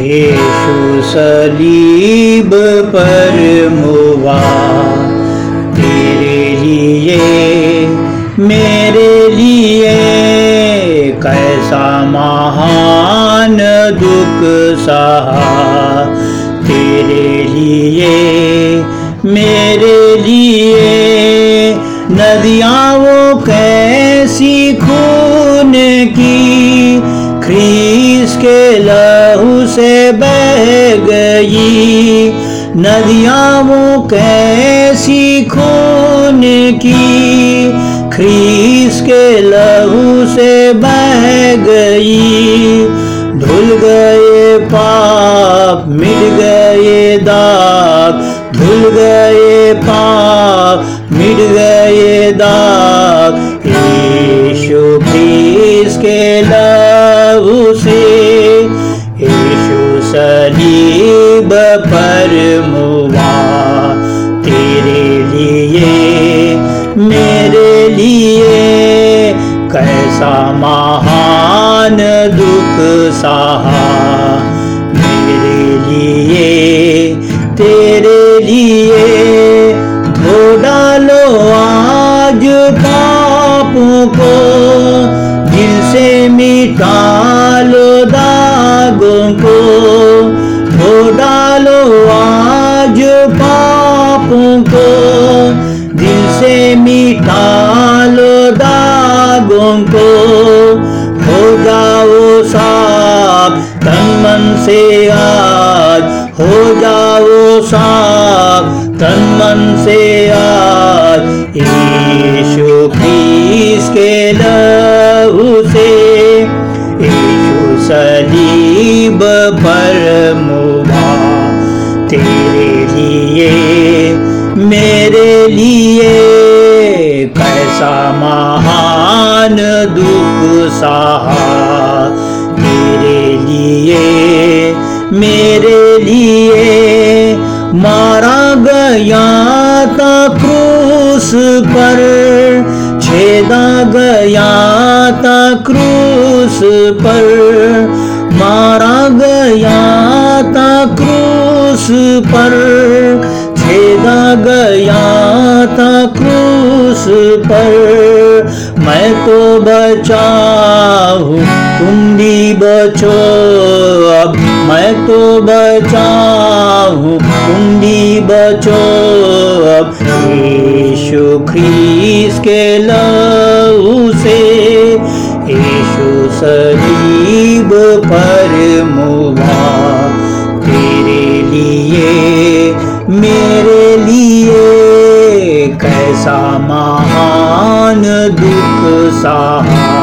यीशु सलीब पर मुआ। तेरे लिए, मेरे लिए कैसा महान दुख सहा। तेरे लिए, मेरे लिए नदियाँ वो कैसी खून की, ख्रीस के से बह गई। नदियाँ वो कैसी खून की। ख्रीस के लहू से बह गई। धुल गए पाप, मिट गए दाग। धुल गए पाप, मिट गए दाग। सलीब पर मुआ तेरे लिए, मेरे लिए कैसा महान दुख सहा। मेरे लिए, तेरे लिए धो डालो आज पापों को। से आज हो जाओ साफ़, तन मन से आज यीशु ख्रीस के लहू से। यीशु सलीब पर मुआ, तेरे लिए, मेरे लिए कैसा महान दुख सहा। मेरे लिए मारा गया था क्रूस पर, छेदा गया था क्रूस पर। मारा गया था क्रूस पर, छेदा गया था क्रूस पर। मैं तो बचा हूँ, तुम भी बचो। मैं तो बचा कुंडी बचो अब। यीशु ख्रीस के लहू से, यीशु सलीब पर मुआ। तेरे लिए, मेरे लिए कैसा महान दुख सहा।